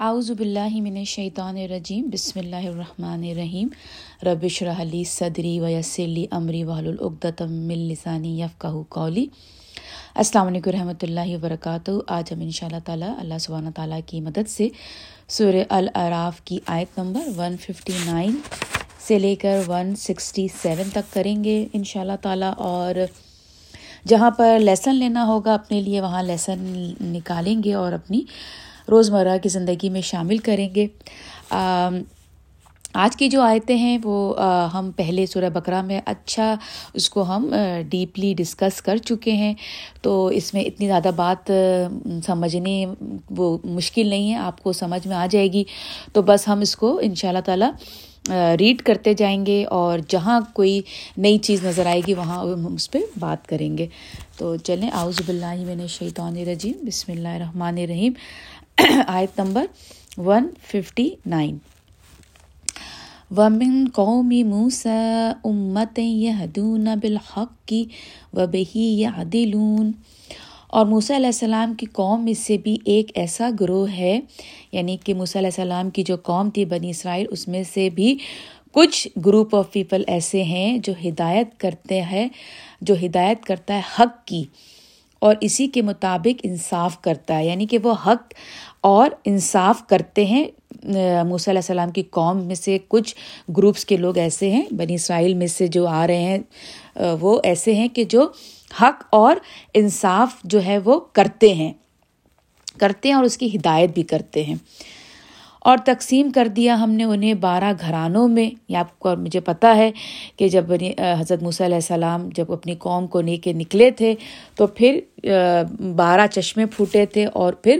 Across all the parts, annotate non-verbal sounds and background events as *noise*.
اعوذ باللہ من الشیطان الرجیم، بسم اللہ الرحمن الرحیم. ربش رحلی صدری ویسلی امری وحل العقدم لسانی یفقہ قولی. السلام علیکم رحمۃ اللہ وبرکاتہ. آج ہم ان شاء اللہ تعالیٰ اللہ سبحانہ تعالیٰ کی مدد سے سورہ العراف کی آیت نمبر ون ففٹی نائن سے لے کر ون سکسٹی سیون تک کریں گے ان شاء اللہ تعالیٰ. اور جہاں پر لیسن لینا ہوگا اپنے لیے، وہاں لیسن نکالیں گے اور اپنی روزمرہ کی زندگی میں شامل کریں گے۔ آج کی جو آیتیں ہیں وہ ہم پہلے سورہ بکرا میں اچھا اس کو ہم ڈیپلی ڈسکس کر چکے ہیں۔ تو اس میں اتنی زیادہ بات سمجھنے وہ مشکل نہیں ہے، آپ کو سمجھ میں آ جائے گی۔ تو بس ہم اس کو ان شاء اللہ تعالیٰ ریڈ کرتے جائیں گے اور جہاں کوئی نئی چیز نظر آئے گی، وہاں ہم اس پہ بات کریں گے۔ تو چلیں آؤز باللہ میں شیطان رجیم بسم اللہ الرحمن الرحیم۔ *coughs* آیت نمبر ون ففٹی نائن ومن قومی موس امت یہدون بالحق کی و بہی یعدلون اور موسیٰ علیہ السلام کی قوم میں سے بھی ایک ایسا گروہ ہے یعنی کہ موسیٰ علیہ السلام کی جو قوم تھی بنی اسرائیل، اس میں سے بھی کچھ گروپ آف پیپل ایسے ہیں جو ہدایت کرتے ہیں، جو ہدایت کرتا ہے حق کی. اور اسی کے مطابق انصاف کرتا ہے یعنی کہ وہ حق اور انصاف کرتے ہیں۔ موسیٰ علیہ السلام کی قوم میں سے کچھ گروپس کے لوگ ایسے ہیں، بنی اسرائیل میں سے جو آ رہے ہیں، وہ ایسے ہیں کہ جو حق اور انصاف جو ہے وہ کرتے ہیں کرتے ہیں اور اس کی ہدایت بھی کرتے ہیں۔ اور تقسیم کر دیا ہم نے انہیں بارہ گھرانوں میں۔ یا آپ کو مجھے پتہ ہے کہ جب حضرت موسیٰ علیہ السلام جب اپنی قوم کو لے کے نکلے تھے تو پھر بارہ چشمے پھوٹے تھے اور پھر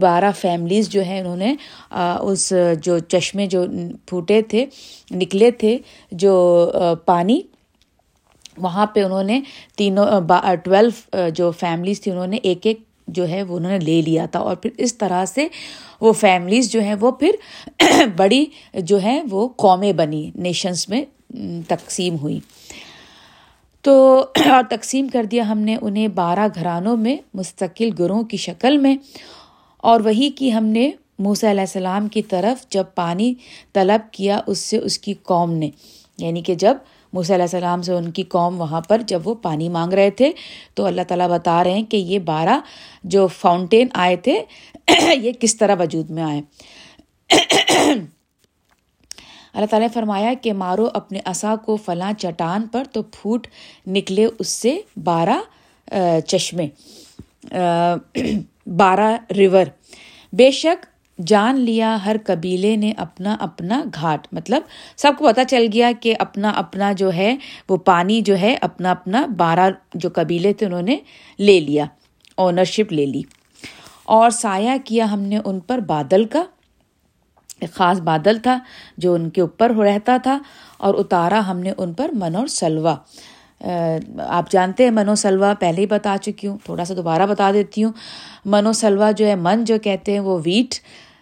بارہ فیملیز جو ہیں انہوں نے اس جو چشمے جو پھوٹے تھے، نکلے تھے، جو پانی، وہاں پہ انہوں نے تینوں ٹویلو جو فیملیز تھیں انہوں نے ایک ایک جو ہے وہ انہوں نے لے لیا تھا اور پھر اس طرح سے وہ فیملیز جو ہیں وہ پھر *clears throat* بڑی جو ہیں وہ قومیں بنی نیشنس میں تقسیم ہوئی۔ تو *clears throat* اور تقسیم کر دیا ہم نے انہیں بارہ گھرانوں میں مستقل گروہ کی شکل میں۔ اور وہی کی ہم نے موسیٰ علیہ السلام کی طرف جب پانی طلب کیا، اس سے اس کی قوم نے یعنی کہ جب موسیٰ علیہ السلام سے ان کی قوم وہاں پر جب وہ پانی مانگ رہے تھے، تو اللہ تعالیٰ بتا رہے ہیں کہ یہ بارہ جو فاؤنٹین آئے تھے، *clears throat* یہ کس طرح وجود میں آئے؟ *clears throat* اللہ تعالیٰ نے فرمایا کہ مارو اپنے اصا کو فلاں چٹان پر تو پھوٹ نکلے اس سے بارہ چشمے *clears throat* بارہ ریور بے شک جان لیا، ہر قبیلے نے اپنا اپنا گھاٹ۔ مطلب سب کو پتہ چل گیا کہ اپنا اپنا جو ہے، وہ پانی جو ہے، اپنا اپنا بارہ جو قبیلے تھے، انہوں نے لے لیا اونرشپ لے لی۔ اور سایہ کیا ہم نے ان پر بادل کا؟ ایک خاص بادل تھا جو ان کے اوپر رہتا تھا، اور اتارا ہم نے ان پر من اور سلوا آپ جانتے ہیں، من و سلوا پہلے ہی بتا چکی ہوں، تھوڑا سا دوبارہ بتا دیتی ہوں۔ من و سلوا جو ہے، من جو کہتے ہیں، وہ ویٹ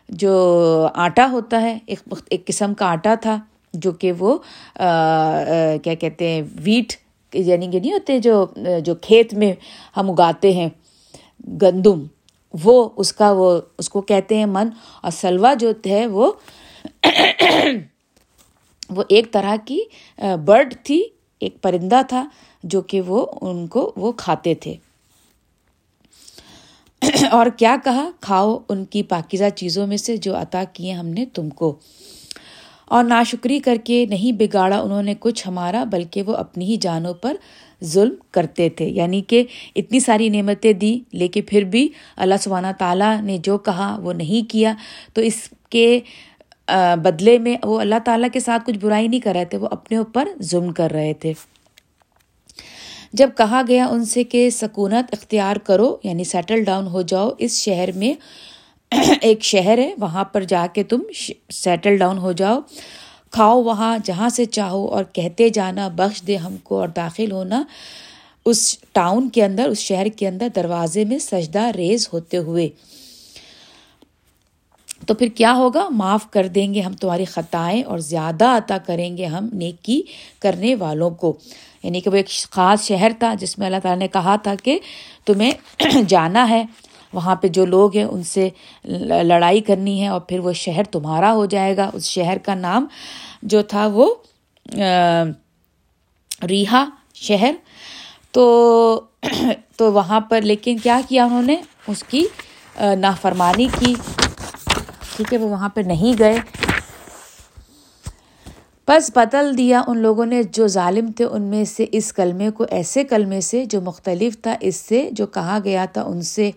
جو آٹا ہوتا ہے، ایک ایک قسم کا آٹا تھا، جو کہ وہ کیا کہتے ہیں، ویٹ یعنی کہ نہیں ہوتے، جو جو کھیت میں ہم اگاتے ہیں، گندم، وہ اس کا، وہ اس کو کہتے ہیں من، اور سلوا جو ہے وہ *coughs* وہ ایک طرح کی برڈ تھی، ایک پرندہ تھا، جو کہ وہ ان کو، وہ کھاتے تھے۔ *coughs* اور کیا کہا؟ کھاؤ ان کی پاکیزہ چیزوں میں سے جو عطا کیے ہم نے تم کو۔ اور ناشکری کر کے نہیں بگاڑا انہوں نے کچھ ہمارا، بلکہ وہ اپنی ہی جانوں پر ظلم کرتے تھے۔ یعنی کہ اتنی ساری نعمتیں دی، لیکن پھر بھی اللہ سبحانہ تعالیٰ نے جو کہا وہ نہیں کیا۔ تو اس کے بدلے میں وہ اللہ تعالیٰ کے ساتھ کچھ برائی نہیں کر رہے تھے، وہ اپنے اوپر ظلم کر رہے تھے۔ جب کہا گیا ان سے کہ سکونت اختیار کرو یعنی سیٹل ڈاؤن ہو جاؤ، اس شہر میں *clears throat* ایک شہر ہے، وہاں پر جا کے تم سیٹل ڈاؤن ہو جاؤ، کھاؤ وہاں جہاں سے چاہو اور کہتے جانا، بخش دے ہم کو اور داخل ہونا۔ اس ٹاؤن کے اندر، اس شہر کے اندر دروازے میں سجدہ ریز ہوتے ہوئے۔ تو پھر کیا ہوگا؟ معاف کر دیں گے ہم تمہاری خطائیں اور زیادہ عطا کریں گے ہم نیکی کرنے والوں کو۔ یعنی کہ وہ ایک خاص شہر تھا جس میں اللہ تعالیٰ نے کہا تھا کہ تمہیں *clears throat* جانا ہے۔ وہاں پہ جو لوگ ہیں ان سے لڑائی کرنی ہے اور پھر وہ شہر تمہارا ہو جائے گا۔ اس شہر کا نام جو تھا وہ ریحا شہر۔ تو *clears throat* تو وہاں پر لیکن کیا کیا انہوں نے؟ اس کی نافرمانی کی۔ ٹھیک ہے وہ وہاں پہ نہیں گئے۔ بس بدل دیا ان لوگوں نے جو ظالم تھے ان میں سے اس کلمے کو، ایسے کلمے سے جو مختلف تھا، اس سے جو کہا گیا تھا ان سے۔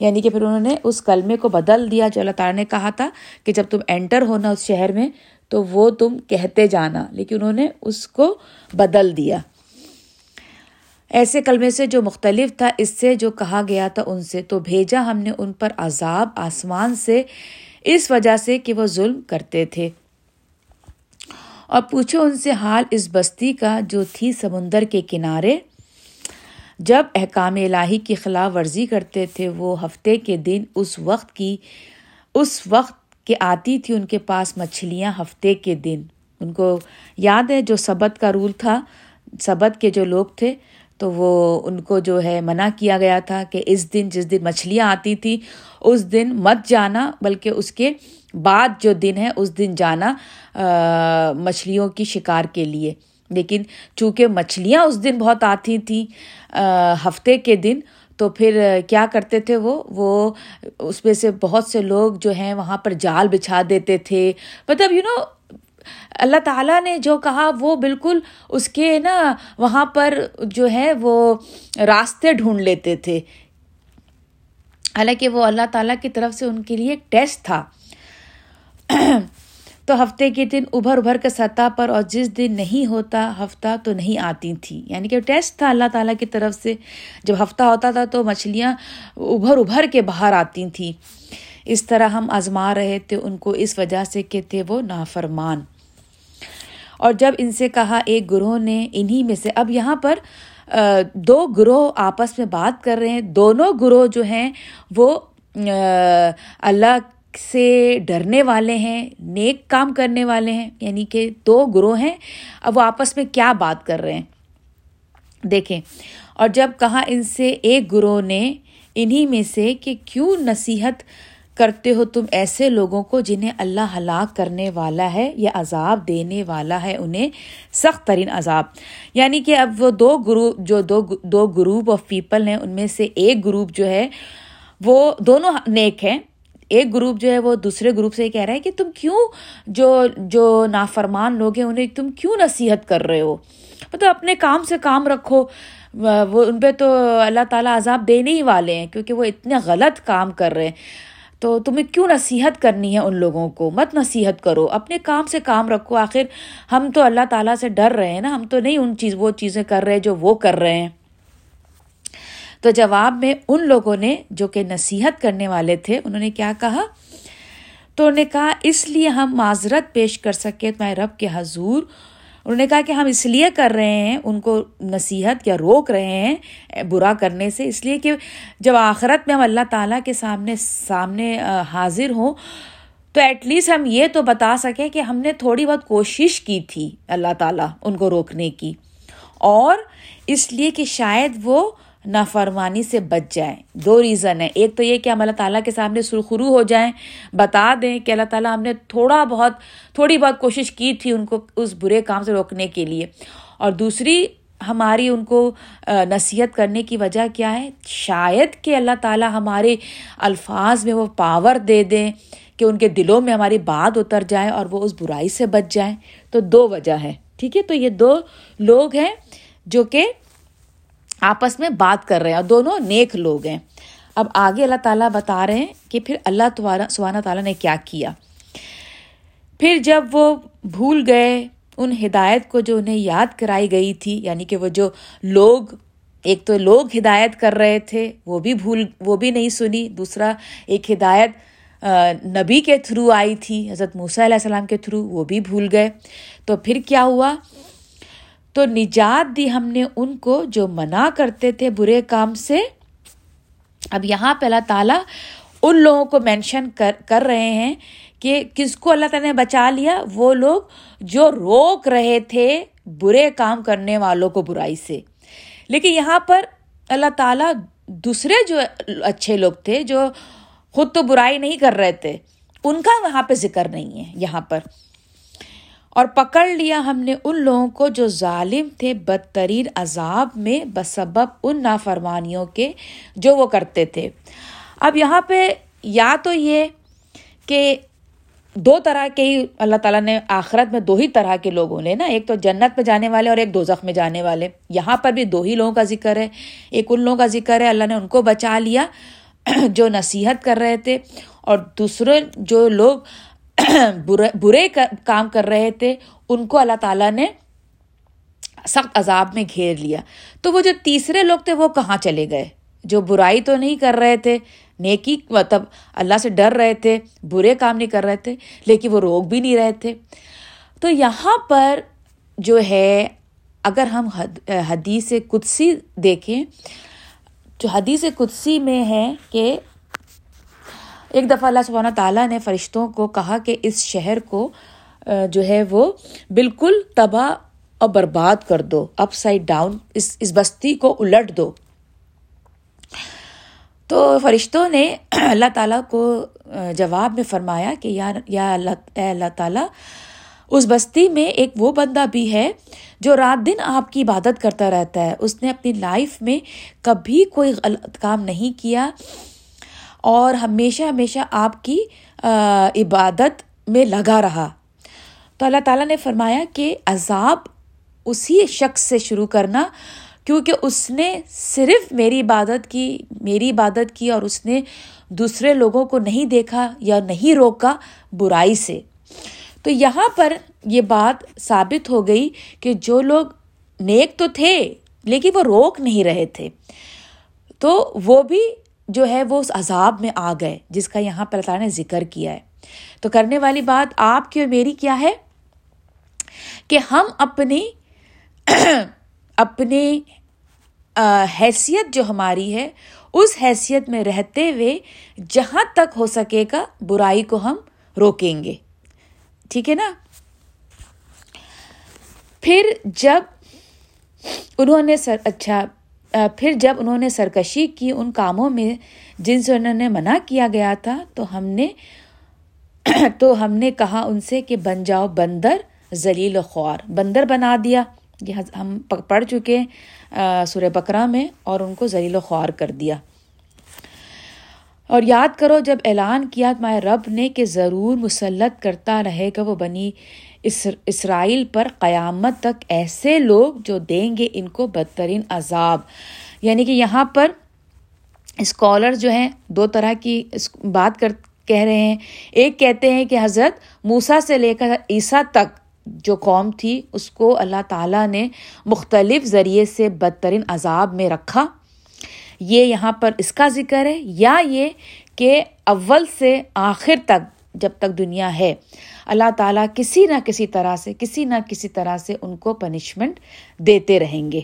یعنی کہ پھر انہوں نے اس کلمے کو بدل دیا جو اللہ تعالیٰ نے کہا تھا کہ جب تم انٹر ہونا اس شہر میں، تو وہ تم کہتے جانا۔ لیکن انہوں نے اس کو بدل دیا۔ ایسے کلمے سے جو مختلف تھا، اس سے جو کہا گیا تھا ان سے۔ تو بھیجا ہم نے ان پر عذاب آسمان سے۔ اس وجہ سے کہ وہ ظلم کرتے تھے۔ اور پوچھو ان سے حال اس بستی کا جو تھی سمندر کے کنارے۔ جب احکام الہی کی خلاف ورزی کرتے تھے، وہ ہفتے کے دن اس وقت کی، اس وقت کے آتی تھی ان کے پاس مچھلیاں ہفتے کے دن۔ ان کو یاد ہے جو سبت کا رول تھا، سبت کے جو لوگ تھے تو وہ ان کو جو ہے منع کیا گیا تھا کہ اس دن جس دن مچھلیاں آتی تھیں اس دن مت جانا، بلکہ اس کے بعد جو دن ہے، اس دن جانا مچھلیوں کی شکار کے لیے۔ لیکن چونکہ مچھلیاں اس دن بہت آتی تھیں ہفتے کے دن، تو پھر کیا کرتے تھے وہ؟ وہ اس میں سے بہت سے لوگ جو ہیں، وہاں پر جال بچھا دیتے تھے۔ مطلب یو نو اللہ تعالیٰ نے جو کہا وہ بالکل اس کے نا وہاں پر جو ہے وہ راستے ڈھونڈ لیتے تھے۔ حالانکہ وہ اللہ تعالیٰ کی طرف سے ان کے لیے ایک ٹیسٹ تھا۔ *clears throat* تو ہفتے کے دن ابھر ابھر کے سطح پر اور جس دن نہیں ہوتا، ہفتہ تو نہیں آتی تھی۔ یعنی کہ ٹیسٹ تھا اللہ تعالیٰ کی طرف سے۔ جب ہفتہ ہوتا تھا تو مچھلیاں ابھر ابھر کے باہر آتی تھیں۔ اس طرح ہم آزما رہے تھے، ان کو اس وجہ سے کہ تھے وہ نافرمان۔ اور جب ان سے کہا ایک گروہ نے انہیں میں سے، اب یہاں پر دو گروہ آپس میں بات کر رہے ہیں۔ دونوں گروہ جو ہیں، وہ اللہ سے ڈرنے والے ہیں، نیک کام کرنے والے ہیں۔ یعنی کہ دو گروہ ہیں، اب وہ آپس میں کیا بات کر رہے ہیں؟ دیکھیں۔ اور جب کہا ان سے، ایک گروہ نے انہیں میں سے کہ کیوں نصیحت کرتے ہو تم ایسے لوگوں کو جنہیں اللہ ہلاک کرنے والا ہے یا عذاب دینے والا ہے انہیں سخت ترین عذاب۔ یعنی کہ اب وہ دو گروپ جو دو دو گروپ آف پیپل ہیں، ان میں سے ایک گروپ جو ہے، وہ دونوں نیک ہیں۔ ایک گروپ جو ہے، وہ دوسرے گروپ سے یہ کہہ رہا ہے کہ تم کیوں جو جو نافرمان لوگ ہیں، انہیں تم کیوں نصیحت کر رہے ہو؟ مطلب اپنے کام سے کام رکھو۔ وہ، ان پہ تو اللہ تعالیٰ عذاب دینے ہی والے ہیں، کیونکہ وہ اتنے غلط کام کر رہے ہیں۔ تو تمہیں کیوں نصیحت کرنی ہے ان لوگوں کو؟ مت نصیحت کرو، اپنے کام سے کام رکھو۔ آخر ہم تو اللہ تعالیٰ سے ڈر رہے ہیں نا، ہم تو نہیں ان چیز، وہ چیزیں کر رہے جو وہ کر رہے ہیں۔ تو جواب میں ان لوگوں نے جو کہ نصیحت کرنے والے تھے، انہوں نے کیا کہا؟ تو انہوں نے کہا، اس لیے ہم معذرت پیش کر سکے تمہارے رب کے حضور انہوں نے کہا کہ ہم اس لیے کر رہے ہیں، ان کو نصیحت یا روک رہے ہیں، برا کرنے سے۔ اس لیے کہ جب آخرت میں ہم اللہ تعالیٰ کے سامنے سامنے حاضر ہوں، تو ایٹ لیسٹ ہم یہ تو بتا سکیں کہ ہم نے تھوڑی بہت کوشش کی تھی اللہ تعالیٰ ان کو روکنے کی۔ اور اس لیے کہ شاید وہ نافرمانی سے بچ جائیں۔ دو ریزن ہے ایک تو یہ کہ ہم اللہ تعالیٰ کے سامنے سرخرو ہو جائیں، بتا دیں کہ اللہ تعالیٰ ہم نے تھوڑا بہت، تھوڑی بہت کوشش کی تھی ان کو اس برے کام سے روکنے کے لیے۔ اور دوسری، ہماری ان کو نصیحت کرنے کی وجہ کیا ہے؟ شاید کہ اللہ تعالیٰ ہمارے الفاظ میں وہ پاور دے دیں کہ ان کے دلوں میں ہماری بات اتر جائے اور وہ اس برائی سے بچ جائیں۔ تو دو وجہ ہے ٹھیک ہے؟ تو یہ دو لوگ ہیں جو کہ آپس میں بات کر رہے ہیں اور دونوں نیک لوگ ہیں۔ اب آگے اللہ تعالیٰ بتا رہے ہیں کہ پھر اللہ تعالیٰ سبحانہ تعالیٰ نے کیا کیا۔ پھر جب وہ بھول گئے، ان ہدایت کو جو انہیں یاد کرائی گئی تھی یعنی کہ وہ جو لوگ، ایک تو لوگ ہدایت کر رہے تھے، وہ بھی بھول، وہ بھی نہیں سنی۔ دوسرا، ایک ہدایت نبی کے تھرو آئی تھی، حضرت موسیٰ علیہ السلام کے تھرو، وہ بھی بھول گئے۔ تو پھر کیا ہوا؟ تو نجات دی ہم نے ان کو جو منع کرتے تھے برے کام سے۔ اب یہاں پہ اللہ تعالیٰ ان لوگوں کو مینشن کر کر رہے ہیں کہ کس کو اللہ تعالیٰ نے بچا لیا؟ وہ لوگ جو روک رہے تھے برے کام کرنے والوں کو برائی سے۔ لیکن یہاں پر اللہ تعالیٰ دوسرے جو اچھے لوگ تھے جو خود تو برائی نہیں کر رہے تھے، ان کا وہاں پہ ذکر نہیں ہے یہاں پر۔ اور پکڑ لیا ہم نے ان لوگوں کو جو ظالم تھے، بدترین عذاب میں بسبب ان نافرمانیوں کے جو وہ کرتے تھے۔ اب یہاں پہ یا تو یہ کہ دو طرح کے ہی، اللہ تعالیٰ نے آخرت میں دو ہی طرح کے لوگوں نے نا، ایک تو جنت میں جانے والے اور ایک دو میں جانے والے۔ یہاں پر بھی دو ہی لوگوں کا ذکر ہے، ایک ان لوگوں کا ذکر ہے، اللہ نے ان کو بچا لیا جو نصیحت کر رہے تھے۔ اور دوسرے جو لوگ *coughs* برے کام کر رہے تھے، ان کو اللہ تعالیٰ نے سخت عذاب میں گھیر لیا۔ تو وہ جو تیسرے لوگ تھے، وہ کہاں چلے گئے؟ جو برائی تو نہیں کر رہے تھے، نیکی مطلب اللہ سے ڈر رہے تھے، برے کام نہیں کر رہے تھے، لیکن وہ روک بھی نہیں رہے تھے۔ تو یہاں پر جو ہے، اگر ہم حدیث قدسی دیکھیں جو حدیث قدسی میں ہے کہ ایک دفعہ اللہ سبحانہ تعالیٰ نے فرشتوں کو کہا کہ اس شہر کو جو ہے وہ بالکل تباہ اور برباد کر دو اپ سائڈ ڈاؤن اس اس بستی کو الٹ دو۔ تو فرشتوں نے *clears throat* اللہ تعالیٰ کو جواب میں فرمایا کہ یا یا اللہ اللہ تعالیٰ، اس بستی میں ایک وہ بندہ بھی ہے جو رات دن آپ کی عبادت کرتا رہتا ہے۔ اس نے اپنی لائف میں کبھی کوئی غلط کام نہیں کیا۔ اور ہمیشہ ہمیشہ آپ کی عبادت میں لگا رہا۔ تو اللہ تعالیٰ نے فرمایا کہ عذاب اسی شخص سے شروع کرنا، کیونکہ اس نے صرف میری عبادت کی، میری عبادت کی اور اس نے دوسرے لوگوں کو نہیں دیکھا یا نہیں روکا برائی سے۔ تو یہاں پر یہ بات ثابت ہو گئی کہ جو لوگ نیک تو تھے، لیکن وہ روک نہیں رہے تھے۔ تو وہ بھی جو ہے وہ اس عذاب میں آ گئے، جس کا یہاں پر اللہ نے ذکر کیا ہے۔ تو کرنے والی بات آپ کی اور میری کیا ہے؟ کہ ہم اپنی *clears throat* اپنی حیثیت جو ہماری ہے، اس حیثیت میں رہتے ہوئے جہاں تک ہو سکے گا، برائی کو ہم روکیں گے۔ ٹھیک ہے نا؟ پھر جب انہوں نے سر اچھا پھر جب انہوں نے سرکشی کی ان کاموں میں جن سے انہوں نے منع کیا گیا تھا، تو ہم نے *clears throat* تو ہم نے کہا ان سے کہ بن جاؤ بندر ذلیل و خوار، بندر بنا دیا۔ یہ ہم پڑھ چکے سورہ بکرا میں اور ان کو ذلیل و خوار کر دیا۔ اور یاد کرو، جب اعلان کیا تمہارے رب نے کہ ضرور مسلط کرتا رہے گا وہ بنی اسرائیل پر قیامت تک ایسے لوگ جو دیں گے ان کو بدترین عذاب۔ یعنی کہ یہاں پر اسکالر جو ہیں، دو طرح کی بات کر، کہہ رہے ہیں۔ ایک کہتے ہیں کہ حضرت موسا سے لے کر عیسیٰ تک جو قوم تھی، اس کو اللہ تعالیٰ نے مختلف ذریعے سے بدترین عذاب میں رکھا۔ یہ یہاں پر اس کا ذکر ہے۔ یا یہ کہ اول سے آخر تک جب تک دنیا ہے۔ اللہ تعالیٰ کسی نہ کسی طرح سے، کسی نہ کسی طرح سے ان کو پنشمنٹ دیتے رہیں گے۔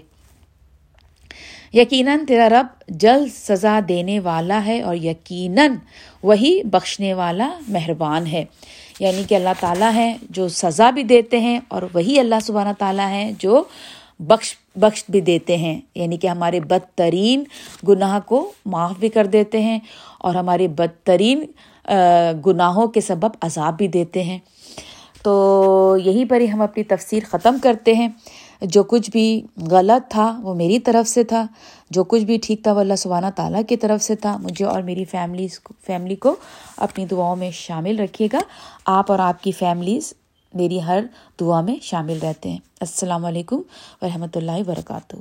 یقیناً تیرا رب جلد سزا دینے والا ہے اور یقیناً وہی بخشنے والا مہربان ہے۔ یعنی کہ اللہ تعالیٰ ہیں جو سزا بھی دیتے ہیں اور وہی اللہ سبحانہ تعالیٰ ہیں جو بخش بخش بھی دیتے ہیں۔ یعنی کہ ہمارے بدترین گناہ کو معاف بھی کر دیتے ہیں اور ہمارے بدترین گناہوں کے سبب عذاب بھی دیتے ہیں۔ تو یہیں پر ہی ہم اپنی تفسیر ختم کرتے ہیں۔ جو کچھ بھی غلط تھا وہ میری طرف سے تھا، جو کچھ بھی ٹھیک تھا وہ اللہ سبحانہ تعالیٰ کی طرف سے تھا۔ مجھے اور میری فیملیز فیملی کو اپنی دعاؤں میں شامل رکھیے گا۔ آپ اور آپ کی فیملیز میری ہر دعا میں شامل رہتے ہیں۔ السلام علیکم ورحمۃ اللہ وبرکاتہ۔